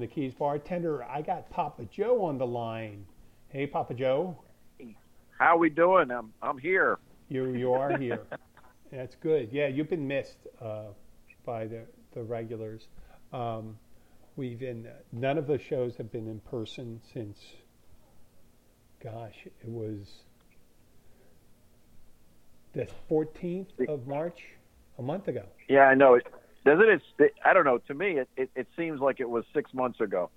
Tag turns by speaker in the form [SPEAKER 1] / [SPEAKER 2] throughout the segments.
[SPEAKER 1] The Keys bartender. I got Papa Joe on the line. Hey, Papa Joe.
[SPEAKER 2] How we doing? I'm I'm here.
[SPEAKER 1] You you are here. That's good. Yeah, you've been missed uh, by the the regulars. Um, we've been none of the shows have been in person since. Gosh, it was the 14th of March, a month ago.
[SPEAKER 2] Yeah, I know. It doesn't it. I don't know. To me, it, it, it seems like it was six months ago.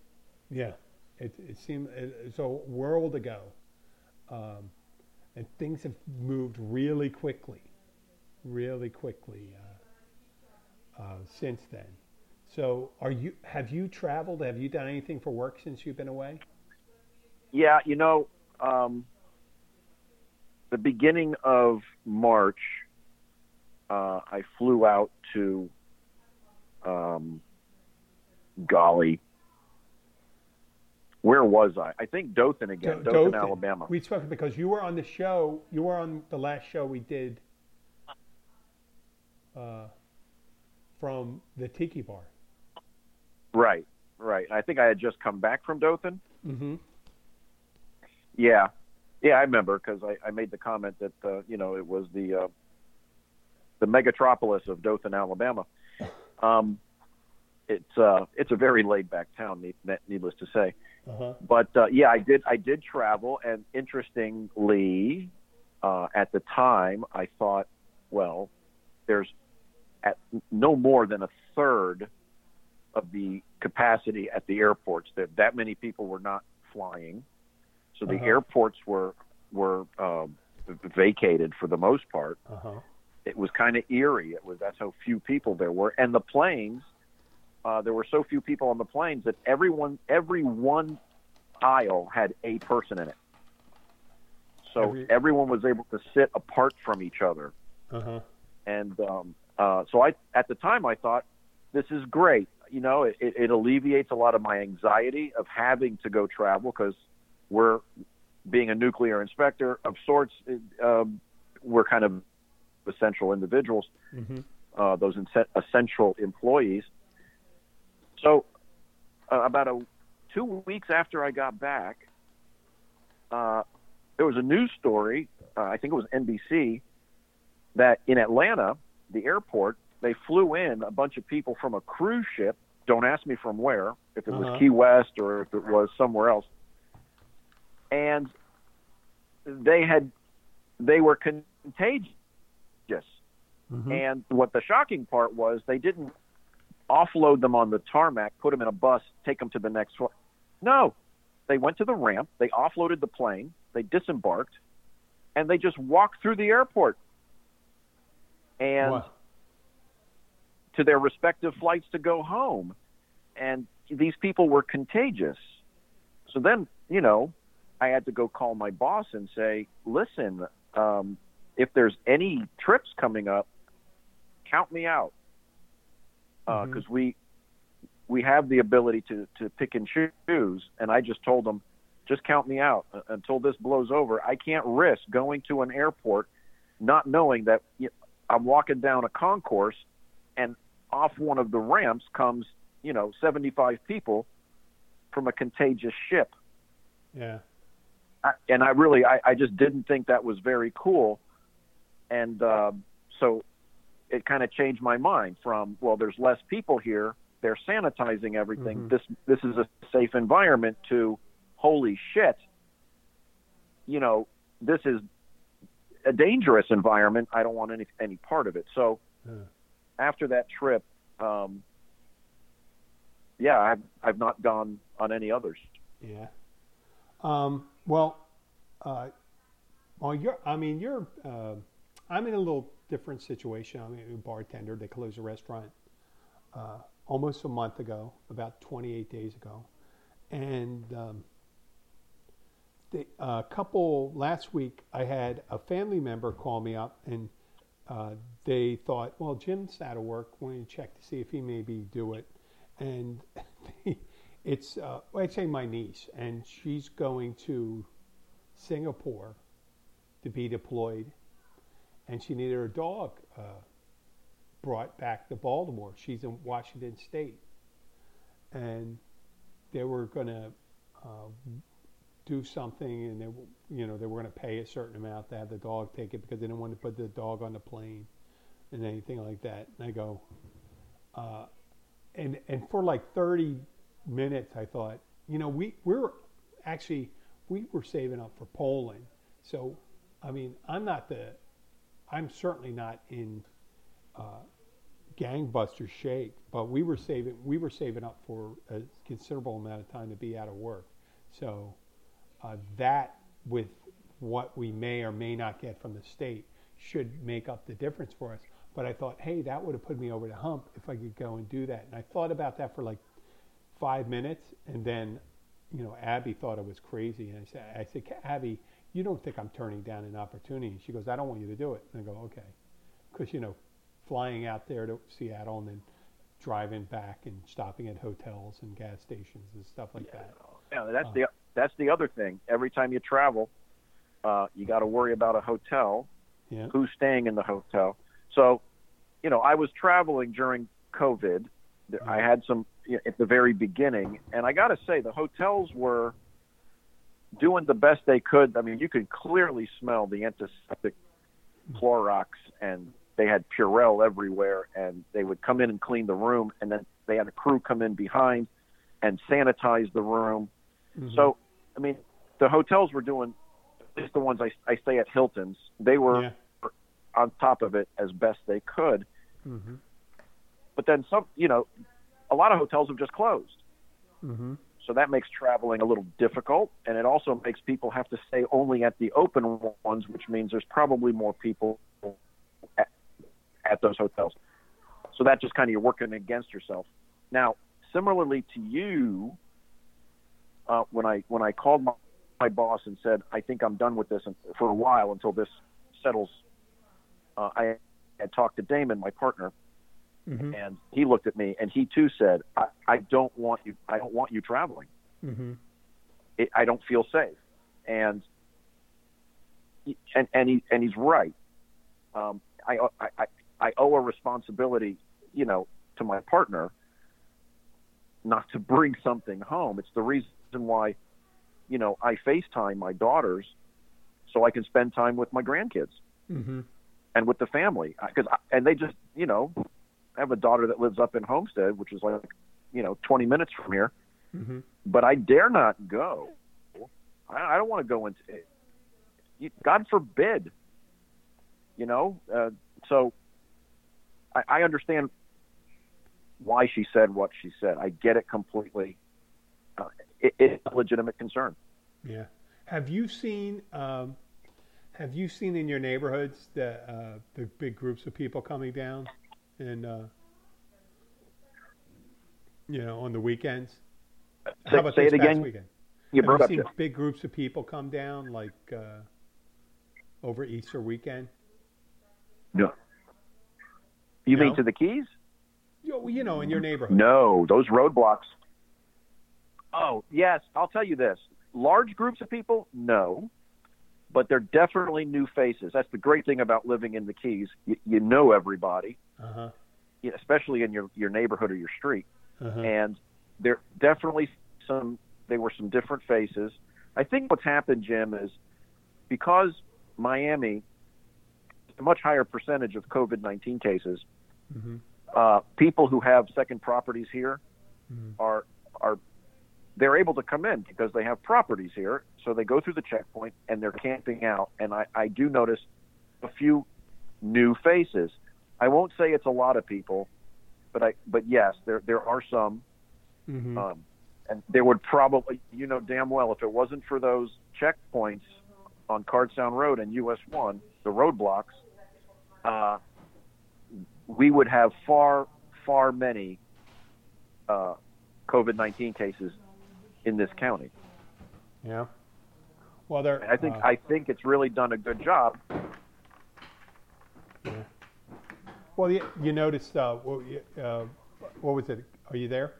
[SPEAKER 1] Yeah, it it seemed it's a world ago, um, and things have moved really quickly, really quickly uh, uh, since then. So, are you have you traveled? Have you done anything for work since you've been away?
[SPEAKER 2] Yeah, you know, um, the beginning of March, uh, I flew out to, um, golly, where was I? I think Dothan again,
[SPEAKER 1] Do-
[SPEAKER 2] Dothan, Alabama.
[SPEAKER 1] We spoke because you were on the show. You were on the last show we did uh, from the Tiki Bar.
[SPEAKER 2] Right, right. I think I had just come back from Dothan.
[SPEAKER 1] Mm-hmm.
[SPEAKER 2] Yeah, yeah, I remember because I, I made the comment that uh, you know it was the uh, the megatropolis of Dothan, Alabama. Um, it's uh, it's a very laid back town, need, needless to say.
[SPEAKER 1] Uh-huh.
[SPEAKER 2] But uh, yeah, I did I did travel, and interestingly, uh, at the time, I thought, well, there's at no more than a third of the capacity at the airports. That that many people were not flying, so the
[SPEAKER 1] Uh-huh.
[SPEAKER 2] airports were were um, vacated for the most part.
[SPEAKER 1] Uh-huh.
[SPEAKER 2] It was kind of eerie. It was that's how few people there were, and the planes. Uh, there were so few people on the planes that everyone, every one aisle had a person in it. So
[SPEAKER 1] Every-
[SPEAKER 2] everyone was able to sit apart from each other
[SPEAKER 1] Uh-huh.
[SPEAKER 2] and um, uh, so I at the time I thought this is great. You know, it, it, alleviates a lot of my anxiety of having to go travel because we're being a nuclear inspector of sorts. it, Um, we're kind of essential individuals,
[SPEAKER 1] Mm-hmm.
[SPEAKER 2] uh, those inse- essential employees. So uh, about a two weeks after I got back, uh, there was a news story. Uh, I think it was NBC that in Atlanta, the airport, they flew in a bunch of people from a cruise ship. Don't ask me from where, if it was
[SPEAKER 1] Uh-huh.
[SPEAKER 2] Key West or if it was somewhere else. And they had, they were contagious.
[SPEAKER 1] Mm-hmm.
[SPEAKER 2] And what the shocking part was, they didn't offload them on the tarmac, put them in a bus, take them to the next flight. No, they went to the ramp, they offloaded the plane, they disembarked, and they just walked through the airport and
[SPEAKER 1] Wow.
[SPEAKER 2] to their respective flights to go home. And these people were contagious. So then, you know, I had to go call my boss and say, listen, um, if there's any trips coming up, count me out. Because we we have the ability to, to pick and choose. And I just told them, just count me out Uh, until this blows over. I can't risk going to an airport not knowing that I'm walking down a concourse and off one of the ramps comes, you know, 75 people from a contagious ship.
[SPEAKER 1] Yeah.
[SPEAKER 2] I, and I really, I, I just didn't think that was very cool. And uh, so it kind of changed my mind from well, there's less people here, they're sanitizing everything.
[SPEAKER 1] Mhm.
[SPEAKER 2] This this is a safe environment. To holy shit, you know, this is a dangerous environment. I don't want any any part of it. So
[SPEAKER 1] Yeah.
[SPEAKER 2] after that trip, um, yeah, I've I've not gone on any others.
[SPEAKER 1] Yeah. Um, well, uh, well, you're. I mean, you're. Uh, I'm in a little different situation. I'm a bartender. They closed a restaurant uh, almost a month ago, about 28 days ago, and um, a couple last week. I had a family member call me up, and uh, they thought, well, Jim's out of work. Why don't you check to see if he maybe do it? And it's uh, I'd say my niece, and she's going to Singapore to be deployed, and she needed her dog uh, brought back to Baltimore. She's in Washington State, and they were going to uh, do something, and they, you know, they were going to pay a certain amount to have the dog take it because they didn't want to put the dog on the plane and anything like that. And I go, uh, and and for like 30 minutes, I thought, you know, we we're actually we were saving up for Poland. So, I mean, I'm not the, I'm certainly not in uh, gangbuster shape, but we were saving we were saving up for a considerable amount of time to be out of work. So, uh, that with what we may or may not get from the state should make up the difference for us. But I thought, hey, that would have put me over the hump if I could go and do that. And I thought about that for like five minutes, and then, you know, Abby thought I was crazy, and I said, I said, Abby, you don't think I'm turning down an opportunity? She goes, I don't want you to do it. And I go, okay, because you know, flying out there to Seattle and then driving back and stopping at hotels and gas stations and stuff like that.
[SPEAKER 2] Yeah, that's
[SPEAKER 1] Uh.
[SPEAKER 2] the that's the other thing. Every time you travel, uh, you got to worry about a hotel.
[SPEAKER 1] Yeah.
[SPEAKER 2] Who's staying in the hotel? So, you know, I was traveling during COVID. I had some at the very beginning, and I got to say the hotels were doing the best they could. I mean, you could clearly smell the antiseptic Clorox, and they had Purell everywhere, and they would come in and clean the room, and then they had a crew come in behind and sanitize the room. So, I mean, the hotels were doing, at least the ones I, I stay at Hilton's, they were
[SPEAKER 1] Yeah.
[SPEAKER 2] on top of it as best they could.
[SPEAKER 1] Mm-hmm.
[SPEAKER 2] But then some, you know, a lot of hotels have just closed.
[SPEAKER 1] Mm-hmm.
[SPEAKER 2] So that makes traveling a little difficult, and it also makes people have to stay only at the open ones, which means there's probably more people at, at those hotels. So that just kind of you're working against yourself. Now, similarly to you, uh, when I when I called my, my boss and said I think I'm done with this and, for a while until this settles, uh, I had talked to Damon, my partner,
[SPEAKER 1] Mm-hmm.
[SPEAKER 2] and he looked at me and he too said, I, I don't want you. I don't want you traveling.
[SPEAKER 1] Mm-hmm.
[SPEAKER 2] it, I don't feel safe, and and and he and he's right. Um, I, I I owe a responsibility, you know, to my partner, not to bring something home. It's the reason why, you know, I FaceTime my daughters, so I can spend time with my grandkids
[SPEAKER 1] Mm-hmm.
[SPEAKER 2] and with the family because and they just you know have a daughter that lives up in Homestead, which is like you know 20 minutes from here
[SPEAKER 1] Mm-hmm.
[SPEAKER 2] but I dare not go. I, I don't want to go into it. God forbid. You know, uh, so I, I understand why she said what she said. I get it completely. Uh, it, it's a legitimate concern.
[SPEAKER 1] Yeah. Have you seen um, Have you seen in your neighborhoods the uh, the big groups of people coming down, and uh, you know on the weekends?
[SPEAKER 2] Say,
[SPEAKER 1] How about
[SPEAKER 2] say
[SPEAKER 1] this
[SPEAKER 2] it
[SPEAKER 1] past
[SPEAKER 2] again.
[SPEAKER 1] weekend?
[SPEAKER 2] You
[SPEAKER 1] Have you seen big groups of people come down like uh, over Easter weekend?
[SPEAKER 2] No. You
[SPEAKER 1] No?
[SPEAKER 2] mean to the Keys?
[SPEAKER 1] You, you know, in your neighborhood.
[SPEAKER 2] No, those roadblocks. Oh, yes. I'll tell you this. Large groups of people, no. But they're definitely new faces. That's the great thing about living in the Keys. You, you know everybody,
[SPEAKER 1] Uh huh.
[SPEAKER 2] you know, especially in your, your neighborhood or your street.
[SPEAKER 1] Uh-huh.
[SPEAKER 2] And there definitely some, they were some different faces. I think what's happened, Jim, is because Miami, a much higher percentage of COVID 19 cases. Uh, people who have second properties here are are they're able to come in because they have properties here. So they go through the checkpoint and they're camping out. And I, I do notice a few new faces. I won't say it's a lot of people, but I but yes, there there are some. Um, and there would probably, you know, damn well, if it wasn't for those checkpoints on Card Sound Road and US One, the roadblocks, uh, we would have far, far many uh, COVID nineteen cases in this county.
[SPEAKER 1] Yeah. Well, there.
[SPEAKER 2] I think
[SPEAKER 1] uh,
[SPEAKER 2] I think it's really done a good job.
[SPEAKER 1] Well, you, you noticed. Uh, what, uh, what was it? Are you there?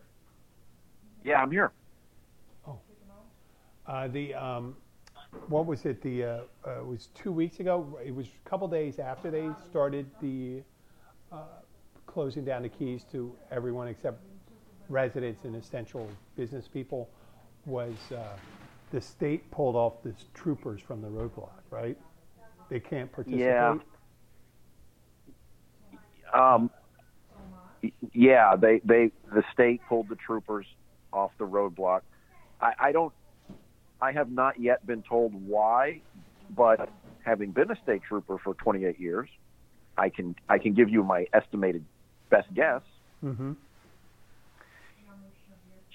[SPEAKER 2] Yeah, I'm here.
[SPEAKER 1] Uh, the um, what was it? The uh, uh, it was two weeks ago. It was a couple days after they started the uh, closing down the keys to everyone except residents and essential business people. Was uh, the state pulled off the troopers from the roadblock? Right? They can't participate.
[SPEAKER 2] Yeah. Um, yeah, they, they the state pulled the troopers off the roadblock. I, I don't. I have not yet been told why, but having been a state trooper for 28 years, I can I can give you my estimated best guess.
[SPEAKER 1] Mhm.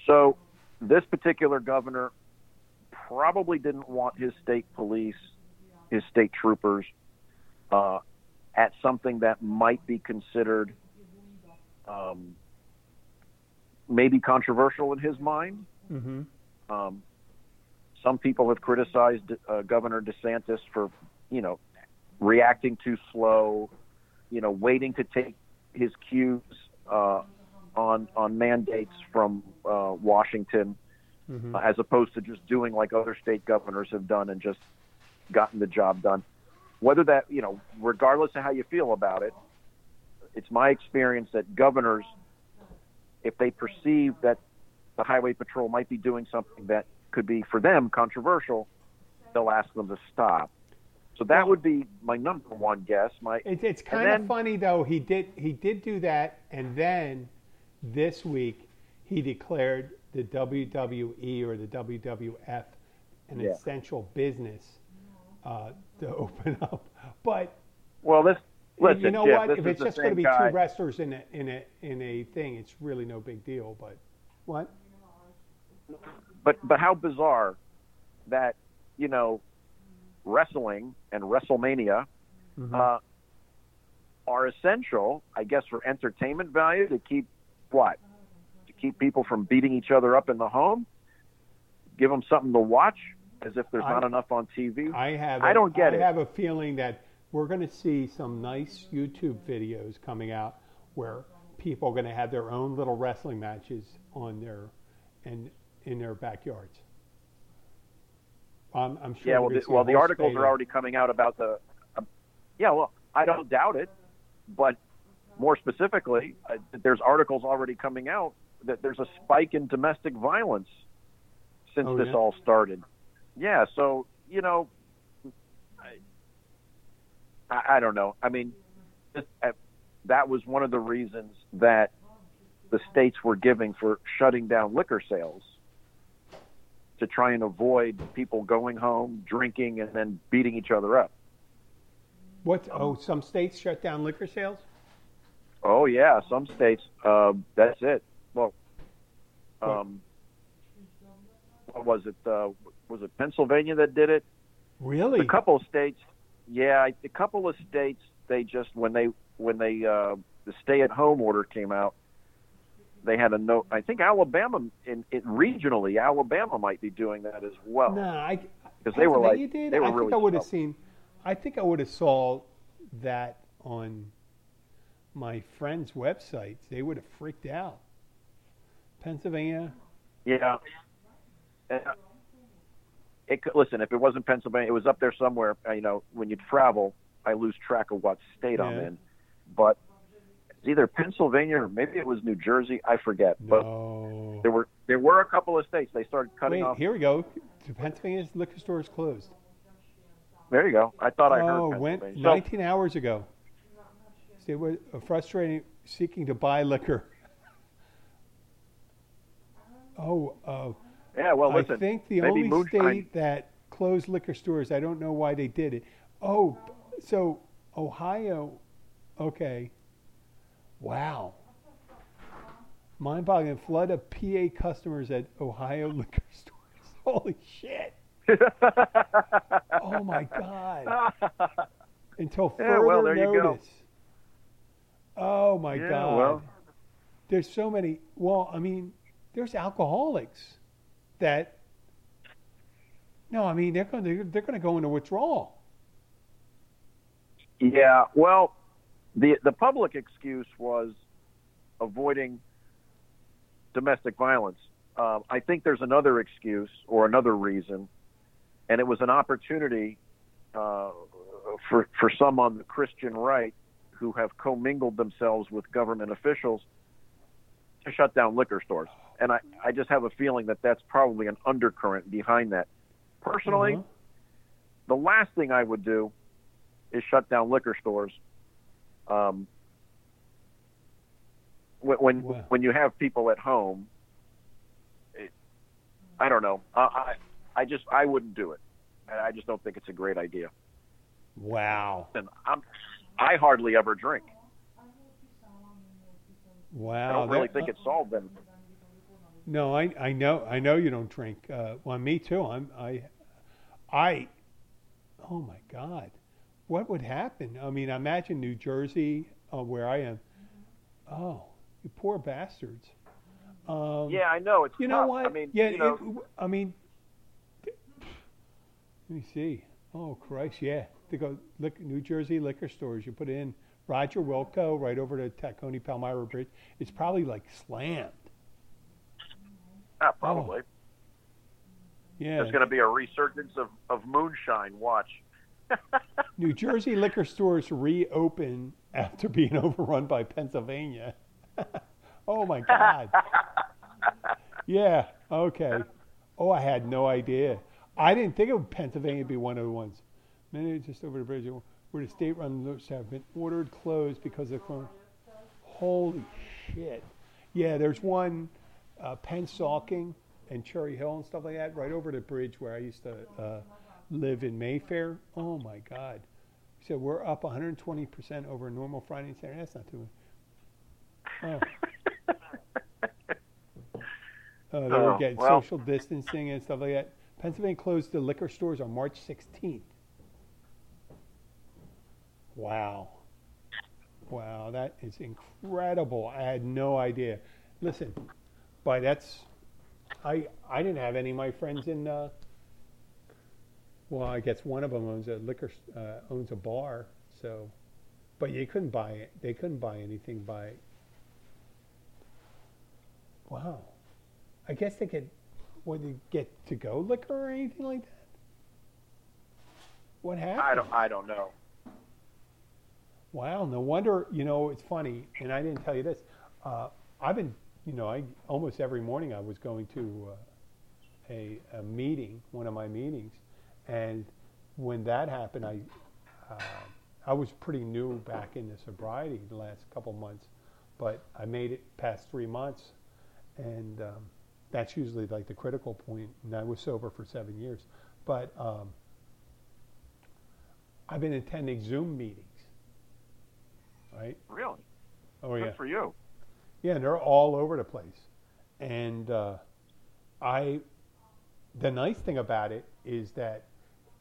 [SPEAKER 2] So, this particular governor probably didn't want his state police, his state troopers, uh, at something that might be considered um, maybe controversial in his mind.
[SPEAKER 1] Mhm.
[SPEAKER 2] Um, some people have criticized uh, Governor DeSantis for, you know, reacting too slow, you know, waiting to take his cues uh, on on mandates from uh, Washington, uh, as opposed to just doing like other state governors have done and just gotten the job done. Whether that, you know, regardless of how you feel about it, it's my experience that governors, if they perceive that the highway patrol might be doing something that could be for them controversial, they'll ask them to stop. So that would be my number one guess. My
[SPEAKER 1] It's, it's kind of funny though. He did he did do that, and then this week he declared the WWE or the WWF an
[SPEAKER 2] Yeah.
[SPEAKER 1] essential business uh, to open up. But
[SPEAKER 2] well, this listen,
[SPEAKER 1] you know what? If it's just going to be
[SPEAKER 2] guy.
[SPEAKER 1] two wrestlers in a in a in a thing, it's really no big deal. But what?
[SPEAKER 2] but but how bizarre that you know wrestling and WrestleMania
[SPEAKER 1] Mm-hmm.
[SPEAKER 2] uh, are essential, I guess, for entertainment value to keep what to keep people from beating each other up in the home, give them something to watch, as if there's
[SPEAKER 1] I-
[SPEAKER 2] not enough on TV.
[SPEAKER 1] I have.
[SPEAKER 2] I
[SPEAKER 1] a-
[SPEAKER 2] don't get
[SPEAKER 1] I
[SPEAKER 2] it.
[SPEAKER 1] I have a feeling that we're going to see some nice YouTube videos coming out where people are going to have their own little wrestling matches on their and in their backyards. I'm, I'm sure.
[SPEAKER 2] yeah, well, the, well, the articles are already coming out about the. Uh, yeah, well, I don't doubt it, but more specifically, uh, there's articles already coming out that there's a spike in domestic violence since
[SPEAKER 1] Oh,
[SPEAKER 2] this
[SPEAKER 1] yeah?
[SPEAKER 2] all started. Yeah, so you know, I, I, don't know. I mean, uh, that was one of the reasons that the states were giving for shutting down liquor sales to try and avoid people going home, drinking, and then beating each other up.
[SPEAKER 1] What? Oh, some states shut down liquor sales.
[SPEAKER 2] Oh yeah, some states. Um, that's it. Well, um, what was it? Uh, was it Pennsylvania that did it?
[SPEAKER 1] Really?
[SPEAKER 2] A couple of states. Yeah, a couple of states. They just when they when they uh, the stay-at-home order came out, they had a note. I think Alabama, in, in regionally, Alabama might be doing that as well.
[SPEAKER 1] No, I.
[SPEAKER 2] 'Cause they were like-
[SPEAKER 1] did?
[SPEAKER 2] they were
[SPEAKER 1] I think I would have seen. I think I would have saw that on my friends' websites. They would have freaked out. Pennsylvania.
[SPEAKER 2] Yeah. Uh, It could, listen, if it wasn't Pennsylvania, it was up there somewhere. uh, You know, when you travel, I lose track of what state I'm in. But it's either Pennsylvania or maybe it was New Jersey. I forget. But
[SPEAKER 1] No.
[SPEAKER 2] there were there were a couple of states they started cutting
[SPEAKER 1] Wait,
[SPEAKER 2] off.
[SPEAKER 1] here we go. Pennsylvania's liquor stores closed.
[SPEAKER 2] There you go. I thought I heard
[SPEAKER 1] oh,
[SPEAKER 2] Pennsylvania. So-
[SPEAKER 1] 19 hours ago. See, it was frustrating seeking to buy liquor. Oh, uh,
[SPEAKER 2] yeah, well, listen.
[SPEAKER 1] I think the only
[SPEAKER 2] moonshine-
[SPEAKER 1] state that closed liquor stores, I don't know why they did it. Oh, so Ohio, okay. Wow. Mind boggling. Flood of PA customers at Ohio liquor stores. Holy shit. oh my God. Until further Yeah,
[SPEAKER 2] well, there you go.
[SPEAKER 1] notice. Oh my
[SPEAKER 2] Yeah,
[SPEAKER 1] God.
[SPEAKER 2] well.
[SPEAKER 1] There's so many. Well, I mean, there's alcoholics that. No, I mean they're going to they're going to go into withdrawal.
[SPEAKER 2] Yeah, well, the the public excuse was avoiding domestic violence. Um, I think there's another excuse or another reason, and it was an opportunity uh, for for some on the Christian right who have commingled themselves with government officials to shut down liquor stores. And I, I just have a feeling that that's probably an undercurrent behind that. Personally,
[SPEAKER 1] Mhm.
[SPEAKER 2] the last thing I would do is shut down liquor stores. Um, when when,
[SPEAKER 1] Wow.
[SPEAKER 2] when you have people at home, it, I don't know. I, I I just I wouldn't do it. I I just don't think it's a great idea.
[SPEAKER 1] Wow.
[SPEAKER 2] And I'm I hardly ever drink.
[SPEAKER 1] Wow.
[SPEAKER 2] I don't really
[SPEAKER 1] that-
[SPEAKER 2] think it solved them.
[SPEAKER 1] No, I I know I know you don't drink. Uh, well, me too. I'm I I. Oh my God, what would happen? I mean, imagine New Jersey, uh, where I am. Oh, you poor bastards. Um,
[SPEAKER 2] Yeah, I know it's
[SPEAKER 1] You know
[SPEAKER 2] tough.
[SPEAKER 1] what?
[SPEAKER 2] I mean,
[SPEAKER 1] yeah.
[SPEAKER 2] you know,
[SPEAKER 1] it- I mean, let me see. Oh Christ, yeah. To go look New Jersey liquor stores. You put in Roger Wilco right over to Tacony Palmyra Bridge. It's probably like slammed.
[SPEAKER 2] Ah, probably.
[SPEAKER 1] Yeah.
[SPEAKER 2] There's going to be a resurgence of, of moonshine. Watch.
[SPEAKER 1] New Jersey liquor stores reopen after being overrun by Pennsylvania. oh my God. yeah, okay. Oh, I had no idea. I didn't think of Pennsylvania to be one of the ones. Many just over the bridge where the state run liquors have been ordered closed because of corona. Holy shit. Yeah, there's one, uh, and Cherry Hill and stuff like that, right over the bridge where I used to uh, live in Mayfair. Oh my God. So we're up 120% over normal Friday and Saturday. That's not too much. Oh. Uh, they were
[SPEAKER 2] Oh,
[SPEAKER 1] getting
[SPEAKER 2] well.
[SPEAKER 1] social distancing and stuff like that. Pennsylvania closed the liquor stores on March 16th. Wow. Wow, that is incredible. I had no idea. Listen, but that's I I didn't have any of my friends in uh well, I guess one of them owns a liquor uh, owns a bar, so but you couldn't buy it. They couldn't buy anything by Wow. I guess they could would they get to go liquor or anything like that? What happened?
[SPEAKER 2] I don't. I don't know.
[SPEAKER 1] Wow, no wonder, you know, it's funny, and I didn't tell you this. Uh, I've been, you know, I almost every morning I was going to uh, a, a meeting, one of my meetings, and when that happened, I, uh, I was pretty new back in the sobriety the last couple months, but I made it past three months, and um, that's usually like the critical point. point, and I was sober for seven years, but um, I've been attending Zoom meetings right?
[SPEAKER 2] Really?
[SPEAKER 1] Oh
[SPEAKER 2] Good
[SPEAKER 1] yeah,
[SPEAKER 2] for you.
[SPEAKER 1] Yeah, they're all over the place. And uh, I, the nice thing about it is that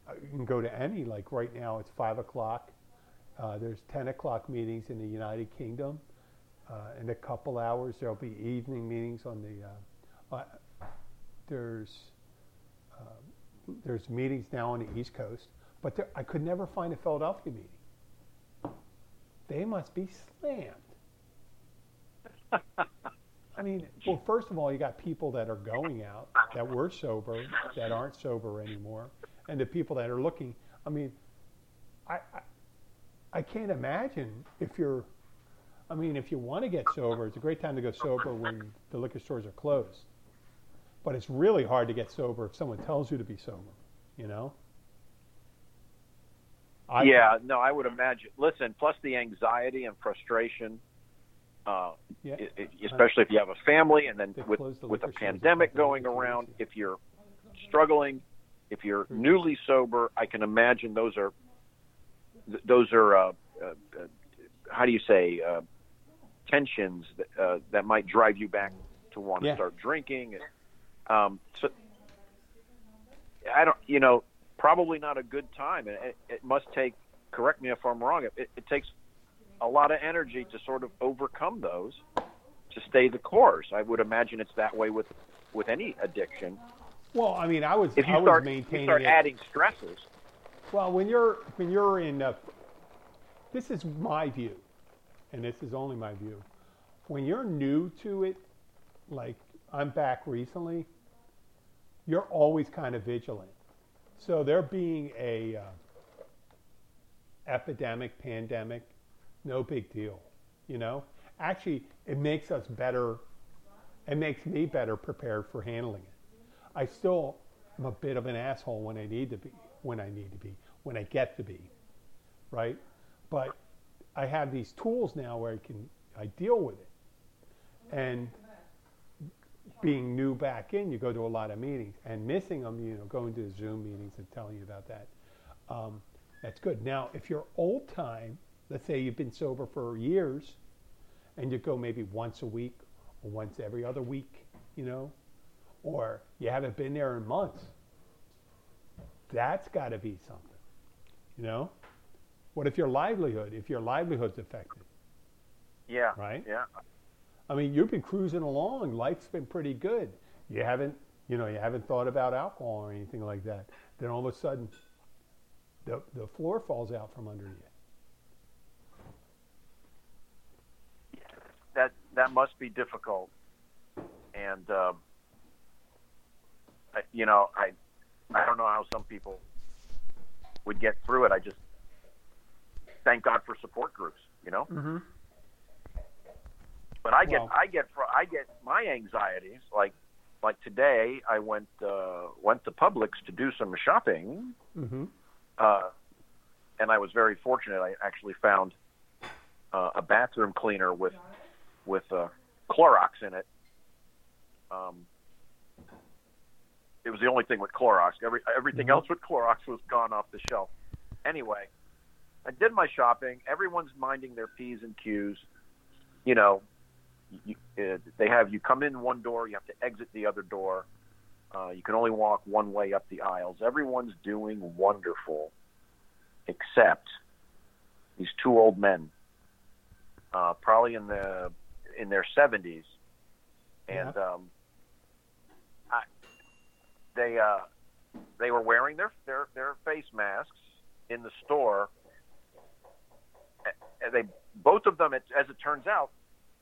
[SPEAKER 1] uh, you can go to any. Like right now, it's five o'clock. Uh, there's ten o'clock meetings in the United Kingdom. Uh, in a couple hours, there'll be evening meetings on the. Uh, uh, there's there's meetings now on the East Coast, but there, I could never find a Philadelphia meeting. They must be slammed. I mean, well, first of all, you got people that are going out that were sober that aren't sober anymore, and the people that are looking. I mean, I, I, I can't imagine if you're. I mean, if you want to get sober, it's a great time to go sober when the liquor stores are closed. But it's really hard to get sober if someone tells you to be sober. You know. I
[SPEAKER 2] yeah, no, I would imagine. Listen, plus the anxiety and frustration, uh,
[SPEAKER 1] Yeah.
[SPEAKER 2] i especially if you have a family, and then
[SPEAKER 1] They
[SPEAKER 2] with
[SPEAKER 1] the
[SPEAKER 2] with a pandemic going around, if you're struggling, if you're newly sober, I can imagine those are those are uh, uh, uh, how do you say uh, tensions that, uh, that might drive you back to want to
[SPEAKER 1] Yeah.
[SPEAKER 2] start drinking. Um, so I don't, you know, probably not a good time. And it, it must take. Correct me if I'm wrong. It, it takes a lot of energy to sort of overcome those to stay the course. I would imagine it's that way with with any addiction.
[SPEAKER 1] Well, I mean, I was
[SPEAKER 2] If you
[SPEAKER 1] I was
[SPEAKER 2] start, you start
[SPEAKER 1] it.
[SPEAKER 2] adding stresses.
[SPEAKER 1] Well, when you're when you're in, uh, this is my view, and this is only my view. When you're new to it, like I'm back recently, you're always kind of vigilant. So there being a uh, epidemic, pandemic, no big deal. You know, actually, it makes us better. It makes me better prepared for handling it. I still am a bit of an asshole when I need to be, when I need to be, when I get to be, right? But I have these tools now where I can I deal with it. And being new back in, you go to a lot of meetings and missing them, you know, going to the Zoom meetings and telling you about that. Um, that's good. Now, if you're old time, let's say you've been sober for years, and you go maybe once a week or once every other week, you know, or you haven't been there in months. That's got to be something, you know. What if your livelihood? If your livelihood's affected,
[SPEAKER 2] Yeah.
[SPEAKER 1] Right?
[SPEAKER 2] Yeah.
[SPEAKER 1] I mean, you've been cruising along. Life's been pretty good. You haven't, you know, you haven't thought about alcohol or anything like that. Then all of a sudden, the the floor falls out from under you.
[SPEAKER 2] That must be difficult. And um, I, you know i i don't know how some people would get through it. I just thank god for support groups you know?
[SPEAKER 1] Mm-hmm.
[SPEAKER 2] but i get
[SPEAKER 1] Well-
[SPEAKER 2] i get fr- i get my anxieties like like today i went uh went to publix to do some shopping.
[SPEAKER 1] Mm-hmm.
[SPEAKER 2] uh and i was very fortunate. I actually found uh, a bathroom cleaner with with uh, Clorox in it. Um, it was the only thing with Clorox. Every everything else with Clorox was gone off the shelf. Anyway, I did my shopping. Everyone's minding their p's and q's. You know, you, uh, they have you come in one door, you have to exit the other door. Uh, you can only walk one way up the aisles. Everyone's doing wonderful, except these two old men, uh, probably in the in their seventies, and um, I, they uh, they were wearing their their their face masks in the store. And they both of them, as it turns out,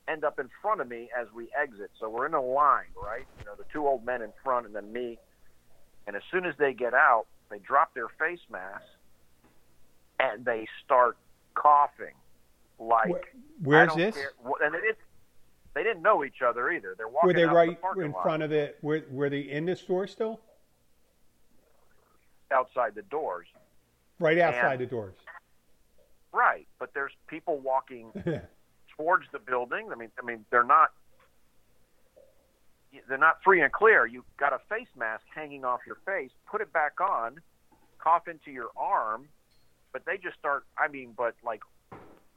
[SPEAKER 2] end up in front of me as we exit. So we're in a line, right? You know, the two old men in front, and then me. And as soon as they get out, they drop their face masks and they start coughing like
[SPEAKER 1] Where- where's this?
[SPEAKER 2] care- And didn't, they didn't know each other either. They're walking
[SPEAKER 1] Were they
[SPEAKER 2] out
[SPEAKER 1] right
[SPEAKER 2] the
[SPEAKER 1] in
[SPEAKER 2] lot
[SPEAKER 1] front of the? Were, were they in the store still?
[SPEAKER 2] outside the doors.
[SPEAKER 1] Right outside
[SPEAKER 2] And-
[SPEAKER 1] the doors.
[SPEAKER 2] Right, but there's people walking towards the building. I mean, I mean, they're not they're not free and clear. You've got a face mask hanging off your face. Put it back on, cough into your arm, but they just start. I mean, but like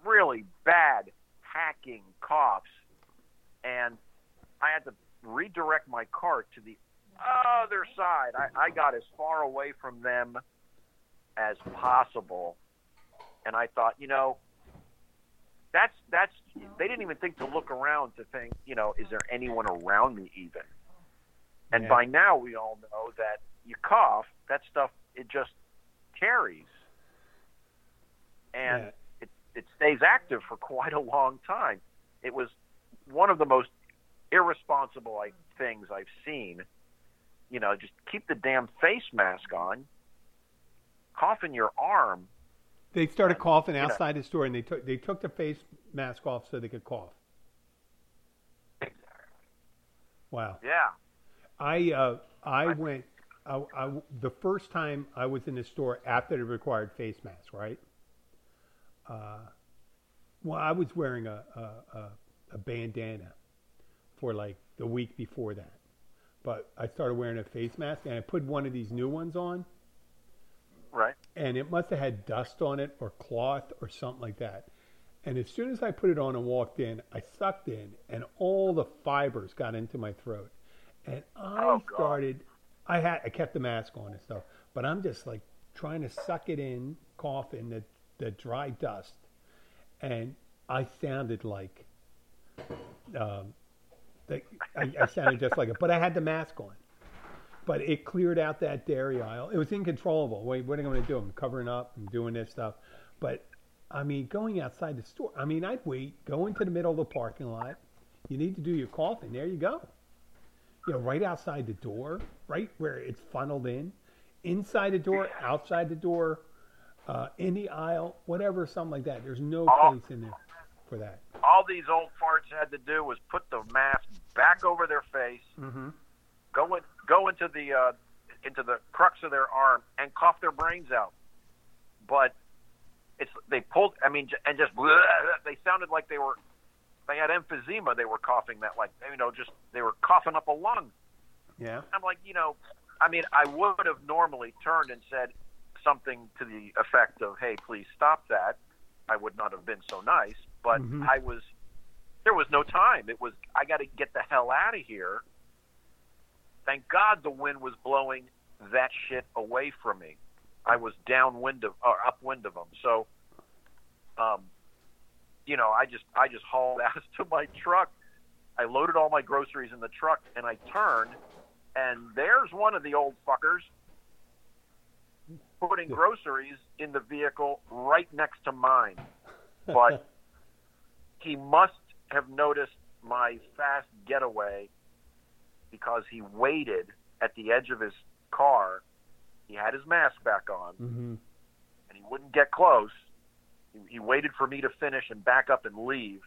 [SPEAKER 2] really bad hacking coughs, and I had to redirect my cart to the other side. I, I got as far away from them as possible, and I thought, you know, that's that's they didn't even think to look around to think, you know, is there anyone around me even? And
[SPEAKER 1] Yeah.
[SPEAKER 2] by now we all know that you cough, that stuff it just carries, and
[SPEAKER 1] Yeah.
[SPEAKER 2] it it stays active for quite a long time. It was one of the most irresponsible like things I've seen. You know, just keep the damn face mask on, cough in your arm.
[SPEAKER 1] They started coughing
[SPEAKER 2] know-
[SPEAKER 1] outside the store, and they took they took the face mask off so they could cough. Wow.
[SPEAKER 2] Yeah,
[SPEAKER 1] I uh, I went I, I, the first time I was in the store after the required face mask, right? Uh, well, I was wearing a, a, a, a bandana for like the week before that. But I started wearing a face mask and I put one of these new ones on
[SPEAKER 2] Right.
[SPEAKER 1] and it must have had dust on it or cloth or something like that. And as soon as I put it on and walked in, I sucked in and all the fibers got into my throat. And I
[SPEAKER 2] Oh,
[SPEAKER 1] started I had I kept the mask on and stuff, but I'm just like trying to suck it in, cough in the the dry dust. And I sounded like um, like I, I sounded just like it, but I had the mask on. But it cleared out that dairy aisle. It was incontrollable. Wait, what am I going to do? I'm covering up and doing this stuff. But I mean, going outside the store. I mean, I'd wait, go into the middle of the parking lot. You need to do your coughing. There you go. You know, right outside the door, right where it's funneled in, inside the door, outside the door, uh, in the aisle, whatever, something like that. There's no
[SPEAKER 2] Oh.
[SPEAKER 1] place in there for that.
[SPEAKER 2] All these old farts had to do was put the mask back over their face,
[SPEAKER 1] Mm-hmm.
[SPEAKER 2] go in, go into the uh, into the crux of their arm, and cough their brains out. But it's they pulled. I mean, and just they sounded like they were they had emphysema. They were coughing that like you know just they were coughing up a lung.
[SPEAKER 1] Yeah.
[SPEAKER 2] I'm like, you know, I mean, I would have normally turned and said something to the effect of, "Hey, please stop that." I would not have been so nice, but
[SPEAKER 1] Mhm.
[SPEAKER 2] I was. There was no time. It was I got to get the hell out of here. Thank God the wind was blowing that shit away from me. I was downwind of or upwind of them. So, um, you know, I just I just hauled ass to my truck. I loaded all my groceries in the truck, and I turned, and there's one of the old fuckers putting groceries in the vehicle right next to mine. But he must have noticed my fast getaway because he waited at the edge of his car. He had his mask back on,
[SPEAKER 1] Mm-hmm.
[SPEAKER 2] and he wouldn't get close. He, he waited for me to finish and back up and leave,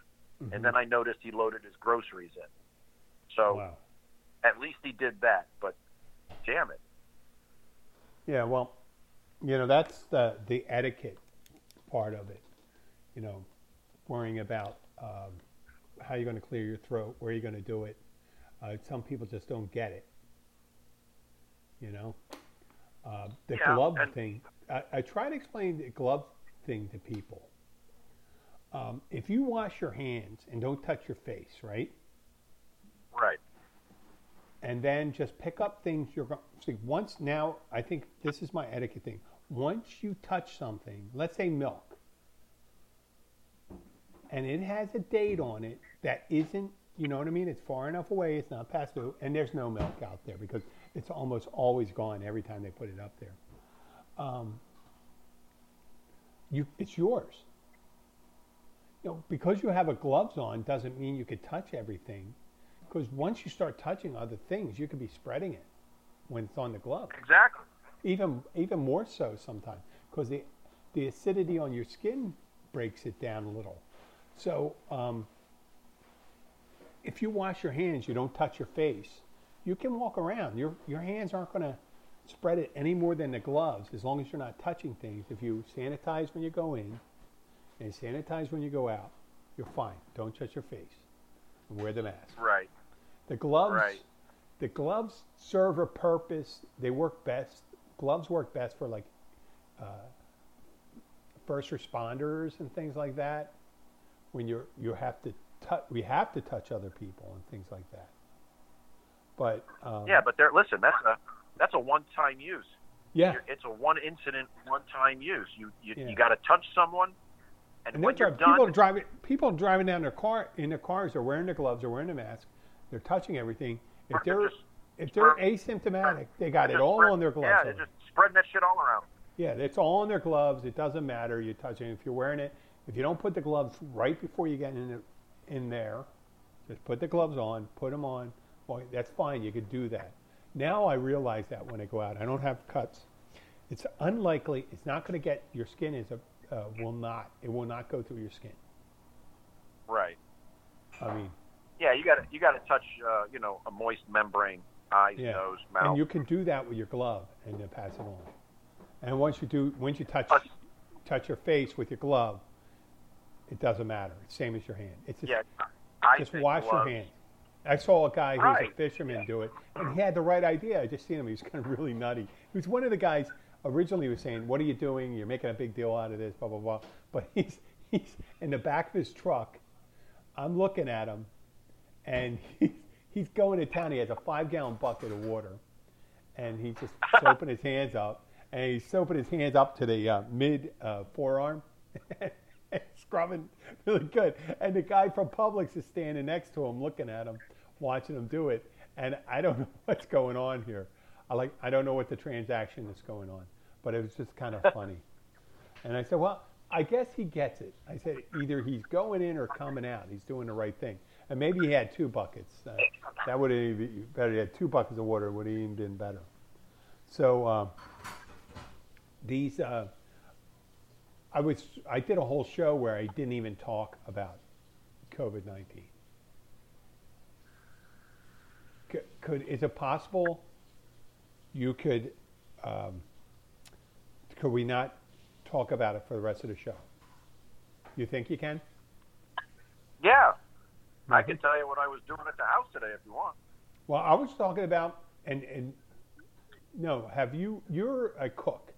[SPEAKER 2] and then I noticed he loaded his groceries in. So
[SPEAKER 1] Wow.
[SPEAKER 2] at least he did that. But damn it,
[SPEAKER 1] Yeah, well, you know, that's the the etiquette part of it. You know, worrying about um, how you're going to clear your throat, where you're going to do it. Uh, some people just don't get it. You know, uh, the
[SPEAKER 2] Yeah,
[SPEAKER 1] glove thing. I, I try to explain the glove thing to people. Um, if you wash your hands and don't touch your face, right?
[SPEAKER 2] right?
[SPEAKER 1] and then just pick up things you're going see once now i think this is my etiquette thing once you touch something let's say milk and it has a date on it that isn't you know what i mean it's far enough away it's not past due and there's no milk out there because it's almost always gone every time they put it up there um, you it's yours you know because you have a gloves on doesn't mean you could touch everything because once you start touching other things, you could be spreading it when it's on the glove.
[SPEAKER 2] Exactly.
[SPEAKER 1] Even even more so sometimes because the the acidity on your skin breaks it down a little. So um, if you wash your hands, you don't touch your face. You can walk around. Your your hands aren't going to spread it any more than the gloves as long as you're not touching things. If you sanitize when you go in and sanitize when you go out, you're fine. Don't touch your face. And wear the mask.
[SPEAKER 2] Right.
[SPEAKER 1] The gloves,
[SPEAKER 2] Right.
[SPEAKER 1] the gloves serve a purpose. They work best. Gloves work best for like uh, first responders and things like that. When you're you have to touch, we have to touch other people and things like that. But um,
[SPEAKER 2] Yeah, but there. Listen, that's a that's a one-time use.
[SPEAKER 1] yeah,
[SPEAKER 2] You're- It's a one incident, one-time use. You you,
[SPEAKER 1] Yeah.
[SPEAKER 2] you got to touch someone, and,
[SPEAKER 1] and
[SPEAKER 2] when you're
[SPEAKER 1] people
[SPEAKER 2] done,
[SPEAKER 1] are driving people driving down their car in their cars are wearing their gloves, are wearing the mask, they're touching everything. If
[SPEAKER 2] They're
[SPEAKER 1] they're if they're asymptomatic, they got it all
[SPEAKER 2] spread-
[SPEAKER 1] on their gloves.
[SPEAKER 2] Yeah, they're just spreading that shit all around.
[SPEAKER 1] Yeah, it's all on their gloves. It doesn't matter. You're touching. If you're wearing it, if you don't put the gloves right before you get in the, in there, just put the gloves on. Put them on. Well, that's fine. You could do that. Now I realize that when I go out, I don't have cuts. It's unlikely. It's not going to get your skin. Is a uh, will not. It will not go through your skin.
[SPEAKER 2] Right.
[SPEAKER 1] I mean,
[SPEAKER 2] Yeah, you got to you got to touch uh, you know a moist membrane. eyes,
[SPEAKER 1] Yeah.
[SPEAKER 2] nose, mouth.
[SPEAKER 1] And you can do that with your glove and then pass it on. And once you do, once you touch touch your face with your glove, it doesn't matter. It's same as your hand. It's just,
[SPEAKER 2] yeah, I
[SPEAKER 1] just wash your
[SPEAKER 2] gloves-
[SPEAKER 1] hands. I saw a guy who's a
[SPEAKER 2] Right.
[SPEAKER 1] fisherman do it, and he had the right idea. I just seen him; he was kind of really nutty. He was one of the guys originally was saying, "What are you doing? You're making a big deal out of this, blah blah blah." But he's he's in the back of his truck. I'm looking at him, and he's he's going to town. He has a five gallon bucket of water, and he's just soaping his hands up, and he's soaping his hands up to the uh, mid uh, forearm. Scrubbing really good. And the guy from Publix is standing next to him, looking at him, watching him do it. And I don't know what's going on here. I like I don't know what the transaction is going on, but it was just kind of funny. And I said, well, I guess he gets it. I said either he's going in or coming out. He's doing the right thing. And maybe he had two buckets. Uh, that would have been better. He had two buckets of water. Would have even been better. So uh, these. Uh, I was I did a whole show where I didn't even talk about COVID nineteen. Could, could is it possible you could um, could we not talk about it for the rest of the show? You think you can?
[SPEAKER 2] Yeah, I can tell you what I was doing at the house today if you want.
[SPEAKER 1] Well, I was talking about and and no, have you? You're a cook.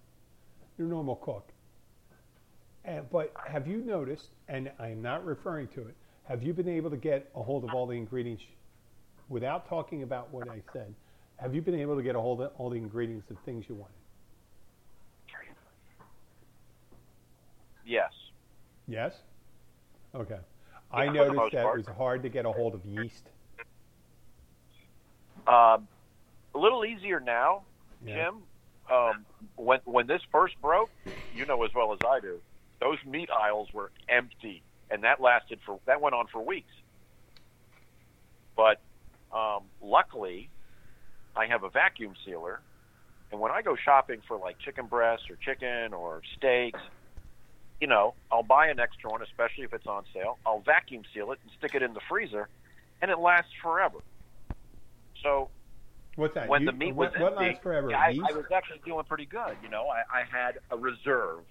[SPEAKER 1] You're a normal cook. And, but have you noticed, and I'm not referring to it, have you been able to get a hold of all the ingredients without talking about what I said? Have you been able to get a hold of all the ingredients of things you wanted?
[SPEAKER 2] Yes.
[SPEAKER 1] Yes? Okay. I
[SPEAKER 2] Yeah, the
[SPEAKER 1] noticed that
[SPEAKER 2] part.
[SPEAKER 1] it was hard to get a hold of yeast.
[SPEAKER 2] Um, a little easier now,
[SPEAKER 1] Yeah.
[SPEAKER 2] Jim. Um, when when this first broke, you know as well as I do, those meat aisles were empty, and that lasted for that went on for weeks. But um, luckily, I have a vacuum sealer, and when I go shopping for like chicken breasts or chicken or steaks, you know, I'll buy an extra one, especially if it's on sale. I'll vacuum seal it and stick it in the freezer, and it lasts forever. So
[SPEAKER 1] What's that?
[SPEAKER 2] when
[SPEAKER 1] Ye-
[SPEAKER 2] the meat
[SPEAKER 1] what,
[SPEAKER 2] was
[SPEAKER 1] what
[SPEAKER 2] empty,
[SPEAKER 1] lasts forever?
[SPEAKER 2] I. I was actually doing pretty good. You know, I, I had a reserve,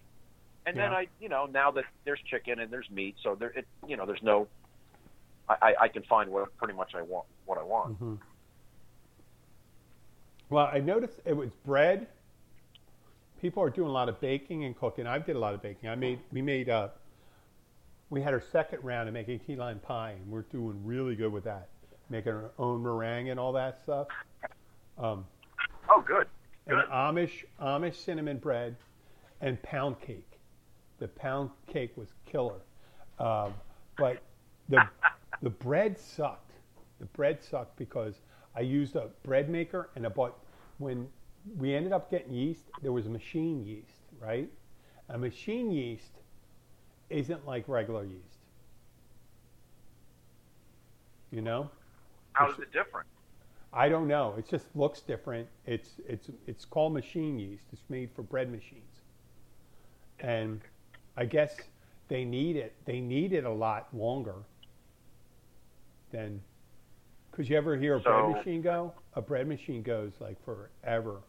[SPEAKER 2] and then I, you know, now that there's chicken and there's meat, so there, it, you know, there's no, I, I, can find what pretty much I want, what I want.
[SPEAKER 1] Mm-hmm. Well, I noticed it was bread. People are doing a lot of baking and cooking. I did a lot of baking. I made we made uh, we had our second round of making key lime pie, and we're doing really good with that, making our own meringue and all that stuff. Um,
[SPEAKER 2] Oh, good.
[SPEAKER 1] and
[SPEAKER 2] Good.
[SPEAKER 1] Amish Amish cinnamon bread and pound cake. The pound cake was killer, um, but the the bread sucked. The bread sucked because I used a bread maker and I bought when we ended up getting yeast. There was machine yeast, right? A machine yeast isn't like regular yeast. You know.
[SPEAKER 2] How's it different?
[SPEAKER 1] I don't know. It just looks different. It's it's it's called machine yeast. It's made for bread machines, and I guess they knead it. They need it a lot longer than. Could you ever hear a bread machine go? A bread machine goes like forever.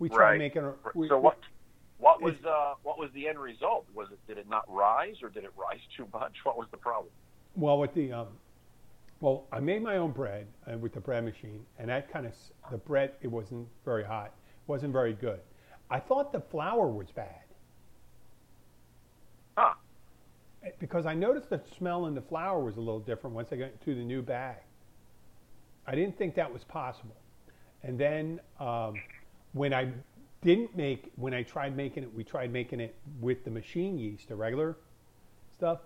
[SPEAKER 1] We try
[SPEAKER 2] Right.
[SPEAKER 1] making a. We,
[SPEAKER 2] so what? What was uh, what was the end result? Was it did it not rise or did it rise too much? What was the problem?
[SPEAKER 1] Well, with the um, well, I made my own bread uh, with the bread machine, and that kind of the bread it wasn't very hot, it wasn't very good. I thought the flour was bad because I noticed the smell in the flour was a little different once I got to the new bag. I didn't think that was possible, and then um, when I didn't make when I tried making it, we tried making it with the machine yeast, the regular stuff.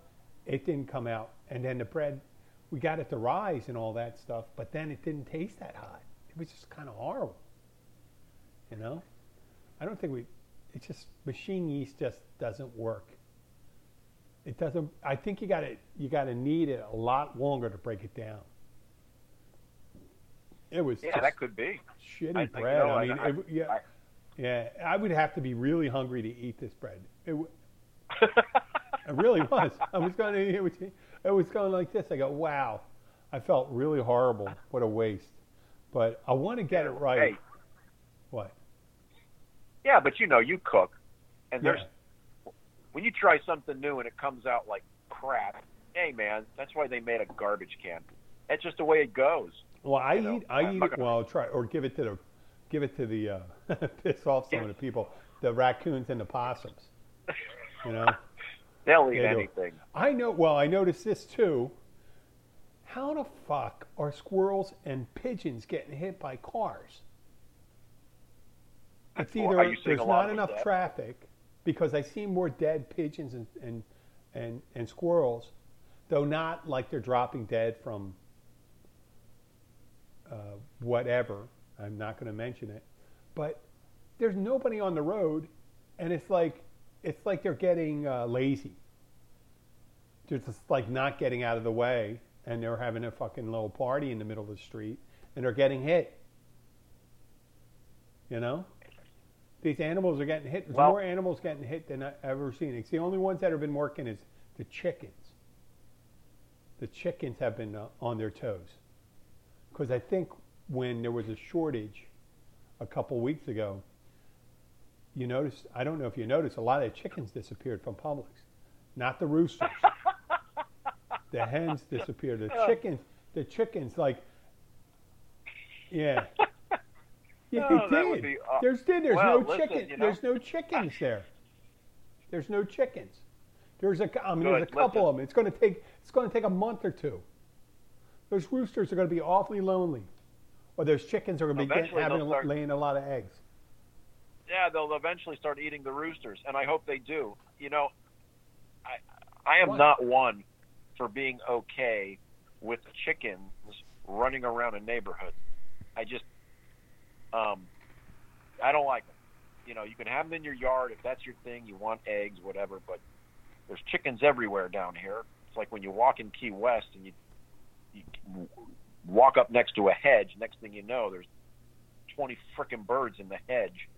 [SPEAKER 1] It didn't come out, and then the bread, we got it to rise and all that stuff, but then it didn't taste that hot. It was just kind of horrible. You know, I don't think we. It's just machine yeast just doesn't work. It doesn't. I think you got to you got to knead it a lot longer to break it down. It was
[SPEAKER 2] Yeah,
[SPEAKER 1] just
[SPEAKER 2] that could be.
[SPEAKER 1] shitty
[SPEAKER 2] I
[SPEAKER 1] bread.
[SPEAKER 2] know,
[SPEAKER 1] I mean,
[SPEAKER 2] I-
[SPEAKER 1] it, yeah,
[SPEAKER 2] I-
[SPEAKER 1] yeah. I would have to be really hungry to eat this bread. It, it really was. I was going to. Eat it was, it was going like this. I go, wow. I felt really horrible. What a waste. But I want to get it right.
[SPEAKER 2] Hey,
[SPEAKER 1] What?
[SPEAKER 2] yeah, but you know, you cook, and there's
[SPEAKER 1] Yeah.
[SPEAKER 2] When you try something new and it comes out like crap. Hey, man, that's why they made a garbage can. That's just the way it goes.
[SPEAKER 1] Well, I
[SPEAKER 2] You know,
[SPEAKER 1] eat. I
[SPEAKER 2] I'm
[SPEAKER 1] eat it.
[SPEAKER 2] gonna-
[SPEAKER 1] Well, try or give it to the, give it to the, uh, piss off some of the people, the raccoons and the possums. You know.
[SPEAKER 2] They'll eat
[SPEAKER 1] Yeah, do.
[SPEAKER 2] anything.
[SPEAKER 1] I know. Well, I noticed this too. How the fuck are squirrels and pigeons getting hit by cars? It's either
[SPEAKER 2] seeing
[SPEAKER 1] there's not enough traffic because I see more dead pigeons and, and and and squirrels, though not like they're dropping dead from uh, whatever. I'm not going to mention it, but there's nobody on the road, and it's like it's like they're getting uh, lazy. They're just like not getting out of the way, and they're having a fucking little party in the middle of the street, and they're getting hit. You know, these animals are getting hit. There's
[SPEAKER 2] Well-
[SPEAKER 1] more animals getting hit than I've ever seen. It's the only ones that have been working is the chickens. The chickens have been uh, on their toes, because I think when there was a shortage a couple weeks ago, you noticed. I don't know if you noticed, a lot of the chickens disappeared from Publix, not the roosters. the hens disappeared. The chickens, the chickens, like, yeah, yeah,
[SPEAKER 2] Oh,
[SPEAKER 1] they did.
[SPEAKER 2] be aw-
[SPEAKER 1] there's did. There's
[SPEAKER 2] Well,
[SPEAKER 1] no
[SPEAKER 2] listen,
[SPEAKER 1] chicken.
[SPEAKER 2] you know-
[SPEAKER 1] There's no chickens there. There's no chickens. There's a. I mean, there's a couple
[SPEAKER 2] listen.
[SPEAKER 1] of them. It's going to take. It's going to take a month or two. Those roosters are going to be awfully lonely, or those chickens are going to be getting, having a,
[SPEAKER 2] start-
[SPEAKER 1] laying a lot of eggs.
[SPEAKER 2] Yeah, they'll eventually start eating the roosters, and I hope they do. You know, I I am
[SPEAKER 1] What?
[SPEAKER 2] not one for being okay with chickens running around a neighborhood. I just, um, I don't like them. You know, you can have them in your yard if that's your thing. You want eggs, whatever, but there's chickens everywhere down here. It's like when you walk in Key West and you you walk up next to a hedge. Next thing you know, there's 20 frickin' birds in the hedge.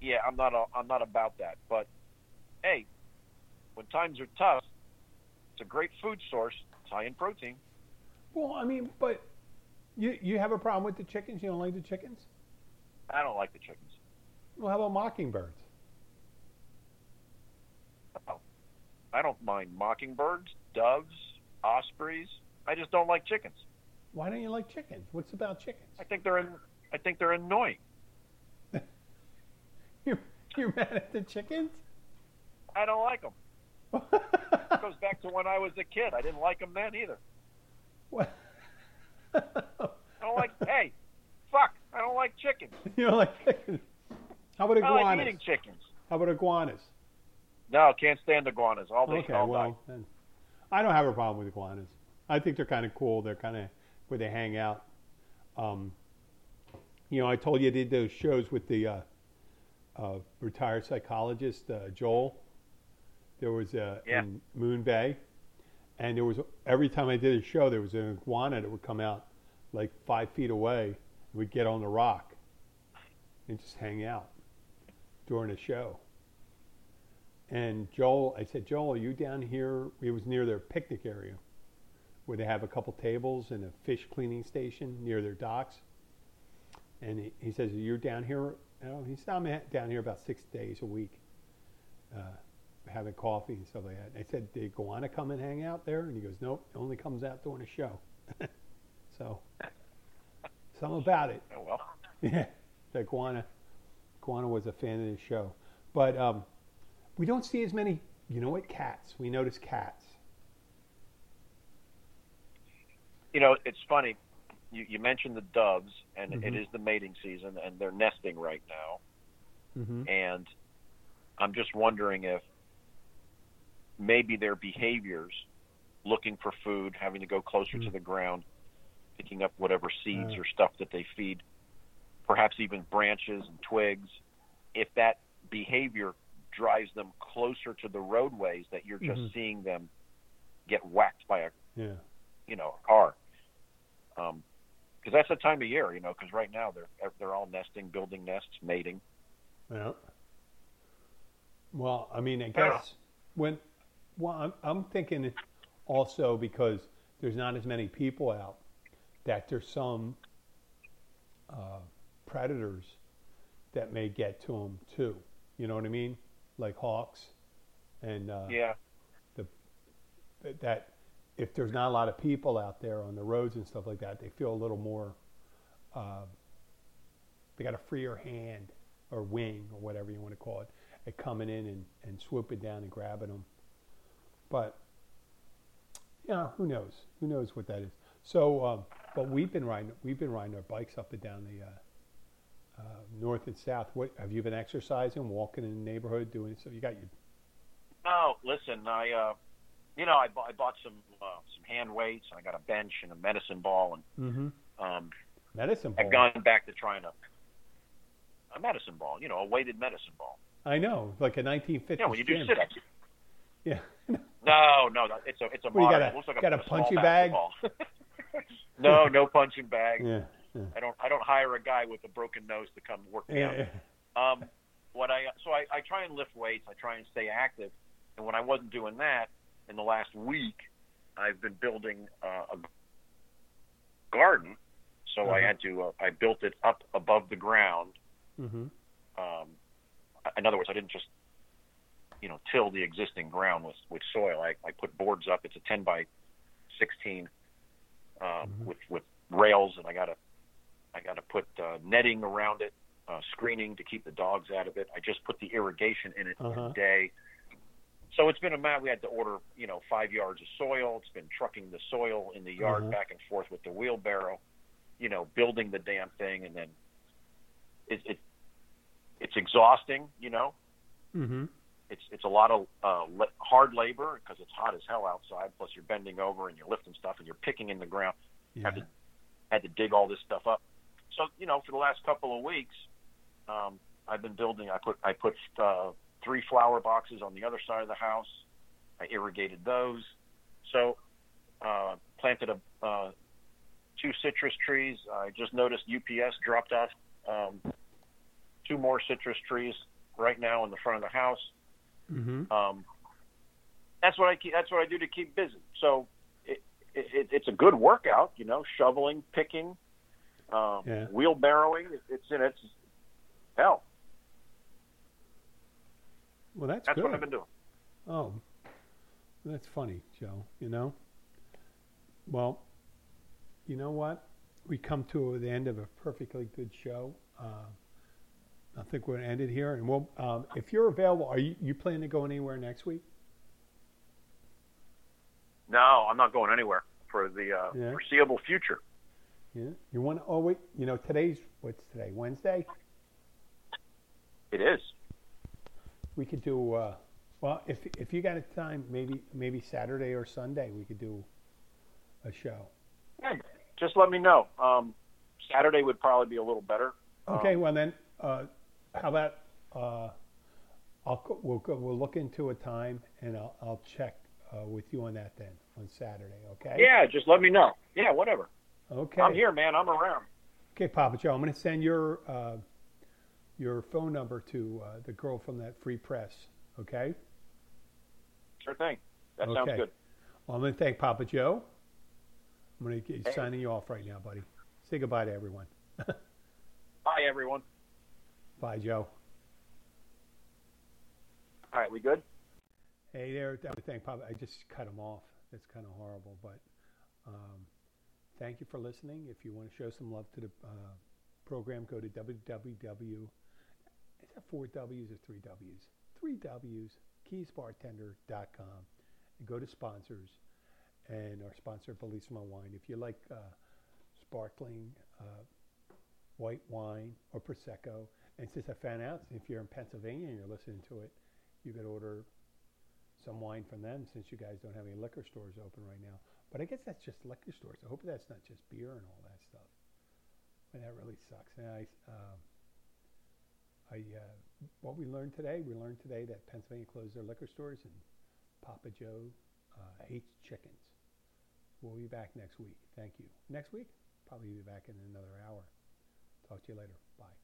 [SPEAKER 2] Yeah, I'm not a, I'm not about that. But hey, when times are tough, it's a great food source. It's high in protein.
[SPEAKER 1] Well, I mean, but you you have a problem with the chickens? You don't like the chickens?
[SPEAKER 2] I don't like the chickens.
[SPEAKER 1] Well, how about mockingbirds?
[SPEAKER 2] Oh, I don't mind mockingbirds, doves, ospreys. I just don't like chickens.
[SPEAKER 1] Why don't you like chickens? What's about chickens?
[SPEAKER 2] I think they're in, I think they're annoying.
[SPEAKER 1] You're, you're mad at the chickens?
[SPEAKER 2] I don't like them. It goes back to when I was a kid. I didn't like them then either.
[SPEAKER 1] What?
[SPEAKER 2] I don't like. hey, fuck! I don't like chickens.
[SPEAKER 1] you don't like? How about
[SPEAKER 2] I like
[SPEAKER 1] iguanas?
[SPEAKER 2] eating chickens.
[SPEAKER 1] How about iguanas?
[SPEAKER 2] No, can't stand iguanas. All day,
[SPEAKER 1] Okay,
[SPEAKER 2] all
[SPEAKER 1] well,
[SPEAKER 2] night.
[SPEAKER 1] I don't have a problem with iguanas. I think they're kind of cool. They're kind of where they hang out. Um, you know, I told you I did those shows with the uh, uh, retired psychologist uh, Joel. There was uh,
[SPEAKER 2] Yeah.
[SPEAKER 1] in Moon Bay, and there was every time I did a show, there was an iguana that would come out like five feet away. We'd get on the rock and just hang out during a show. And Joel, I said, Joel, are you down here? It was near their picnic area where they have a couple tables and a fish cleaning station near their docks. And he, he says, You're down here? Know, he said, I'm down here about six days a week uh, having coffee and stuff like that. I said, Did Iguana come and hang out there? And he goes, Nope, it only comes out during a show. so, something about it.
[SPEAKER 2] Oh, well,
[SPEAKER 1] Yeah, the iguana, iguana was a fan of the show, but um, we don't see as many. You know what? Cats. We notice cats.
[SPEAKER 2] you know, it's funny. You, you mentioned the doves, and it
[SPEAKER 1] Mhm.
[SPEAKER 2] is the mating season, and they're nesting right now.
[SPEAKER 1] Mm-hmm.
[SPEAKER 2] And I'm just wondering if maybe their behaviors, looking for food, having to go closer to the ground, picking up whatever seeds
[SPEAKER 1] Uh.
[SPEAKER 2] or stuff that they feed, perhaps even branches and twigs, if that behavior drives them closer to the roadways that you're just
[SPEAKER 1] Mhm.
[SPEAKER 2] seeing them get whacked by a
[SPEAKER 1] Yeah.
[SPEAKER 2] you know a car. Um, because that's the time of year, you know. Because right now they're they're all nesting, building nests, mating.
[SPEAKER 1] Yeah. Well, I mean, I
[SPEAKER 2] don't know.
[SPEAKER 1] guess when, well, I'm, I'm thinking it also because there's not as many people out, that there's some uh, predators that may get to them too. You know what I mean? Like hawks, and uh,
[SPEAKER 2] Yeah.
[SPEAKER 1] that- that if there's not a lot of people out there on the roads and stuff like that, they feel a little more. Uh, they got a freer hand or wing or whatever you want to call it at coming in and, and swooping down and grabbing them. But yeah, who knows? Who knows what that is? So, um, but we've been riding we've been riding our bikes up and down the uh, uh, north and south. What have you been exercising, walking in the neighborhood, doing? So you got your
[SPEAKER 2] Oh, listen, I uh, you know, I, bought I bought some uh, some hand weights. I got a bench and a medicine ball, and um,
[SPEAKER 1] medicine ball.
[SPEAKER 2] I've gone back to trying to a medicine ball. You know, a weighted medicine ball.
[SPEAKER 1] I know, like a 1950s
[SPEAKER 2] Yeah, when you do
[SPEAKER 1] gym.
[SPEAKER 2] sit-ups.
[SPEAKER 1] Yeah.
[SPEAKER 2] No, no, it's a it's a
[SPEAKER 1] What, you got a-
[SPEAKER 2] like
[SPEAKER 1] got a
[SPEAKER 2] a,
[SPEAKER 1] punching bag?
[SPEAKER 2] no, no punching bag.
[SPEAKER 1] yeah. Yeah.
[SPEAKER 2] I don't I don't hire a guy with a broken nose to come work me
[SPEAKER 1] Yeah.
[SPEAKER 2] out. Um, what I so I, I try and lift weights. I try and stay active. And when I wasn't doing that, in the last week, I've been building uh, a garden. So I
[SPEAKER 1] Uh-huh.
[SPEAKER 2] had to uh, I built it up above the ground.
[SPEAKER 1] Mhm.
[SPEAKER 2] Um, in other words, I didn't just you know till the existing ground with with soil. I, I put boards up. It's a ten by sixteen um, with with rails, and I got to I got to put uh, netting around it, uh, screening to keep the dogs out of it. I just put the irrigation in it
[SPEAKER 1] Uh-huh.
[SPEAKER 2] today. So it's been a matter. We had to order, you know, five yards of soil. It's been trucking the soil in the yard
[SPEAKER 1] Uh-huh.
[SPEAKER 2] back and forth with the wheelbarrow, you know, building the damn thing, and then it, it it's exhausting, you know.
[SPEAKER 1] Mhm.
[SPEAKER 2] It's it's a lot of uh, le- hard labor because it's hot as hell outside. Plus, you're bending over and you're lifting stuff and you're picking in the ground.
[SPEAKER 1] Yeah.
[SPEAKER 2] Had to had to dig all this stuff up. So you know, for the last couple of weeks, um, I've been building. I put I put uh, three flower boxes on the other side of the house. I irrigated those. So uh, planted a uh, two citrus trees. I just noticed UPS dropped off um, two more citrus trees right now in the front of the house.
[SPEAKER 1] Mhm.
[SPEAKER 2] Um, that's what I keep, that's what I do to keep busy. So it, it, it's a good workout, you know, shoveling, picking, um,
[SPEAKER 1] Yeah.
[SPEAKER 2] wheelbarrowing. It's in it's hell.
[SPEAKER 1] Well, that's,
[SPEAKER 2] That's
[SPEAKER 1] good.
[SPEAKER 2] what I've been doing.
[SPEAKER 1] Oh, that's funny, Joe. You know. Well, you know what? We come to the end of a perfectly good show. Uh, I think we're gonna end it here, and we'll. Um, if you're available, are you you planning to go anywhere next week?
[SPEAKER 2] No, I'm not going anywhere for the uh,
[SPEAKER 1] Yeah.
[SPEAKER 2] foreseeable future.
[SPEAKER 1] Yeah. You want to? Oh wait. You know today's what's today? Wednesday.
[SPEAKER 2] It is.
[SPEAKER 1] We could do. Uh, well, if if you got a time, maybe maybe Saturday or Sunday, we could do a show.
[SPEAKER 2] Yeah, just let me know. Um, Saturday would probably be a little better.
[SPEAKER 1] Okay,
[SPEAKER 2] Um,
[SPEAKER 1] well then, uh, how about uh, I'll we'll go, we'll look into a time and I'll I'll check uh, with you on that then on Saturday. Okay.
[SPEAKER 2] yeah, just let me know. Yeah, whatever.
[SPEAKER 1] Okay.
[SPEAKER 2] I'm here, man. I'm around.
[SPEAKER 1] Okay, Papa Joe, I'm going to send your uh, your phone number to uh, the girl from that free press. Okay.
[SPEAKER 2] Sure thing. That sounds good.
[SPEAKER 1] Well, I'm going to thank Papa Joe. I'm going to get
[SPEAKER 2] Hey.
[SPEAKER 1] signing you off right now, buddy. Say goodbye to everyone.
[SPEAKER 2] Bye, everyone.
[SPEAKER 1] Bye, Joe.
[SPEAKER 2] All right, we good?
[SPEAKER 1] Hey there, I would thank Papa. I just cut him off. That's kind of horrible, but um, thank you for listening. If you want to show some love to the uh, program, go to www. Is that four W's or three W's? Three W's. Keysbartender.com and go to sponsors and our sponsor Bellissimo Wine. If you like uh, sparkling uh, white wine or prosecco, and since I found out if you're in Pennsylvania and you're listening to it, you could order some wine from them since you guys don't have any liquor stores open right now. But I guess that's just liquor stores. I hope that's not just beer and all that stuff. And that really sucks. And I, um, I, uh, what we learned today, we learned today that Pennsylvania closed their liquor stores and Papa Joe uh, hates chickens. We'll be back next week. Thank you. Next week, probably be back in another hour. Talk to you later. Bye.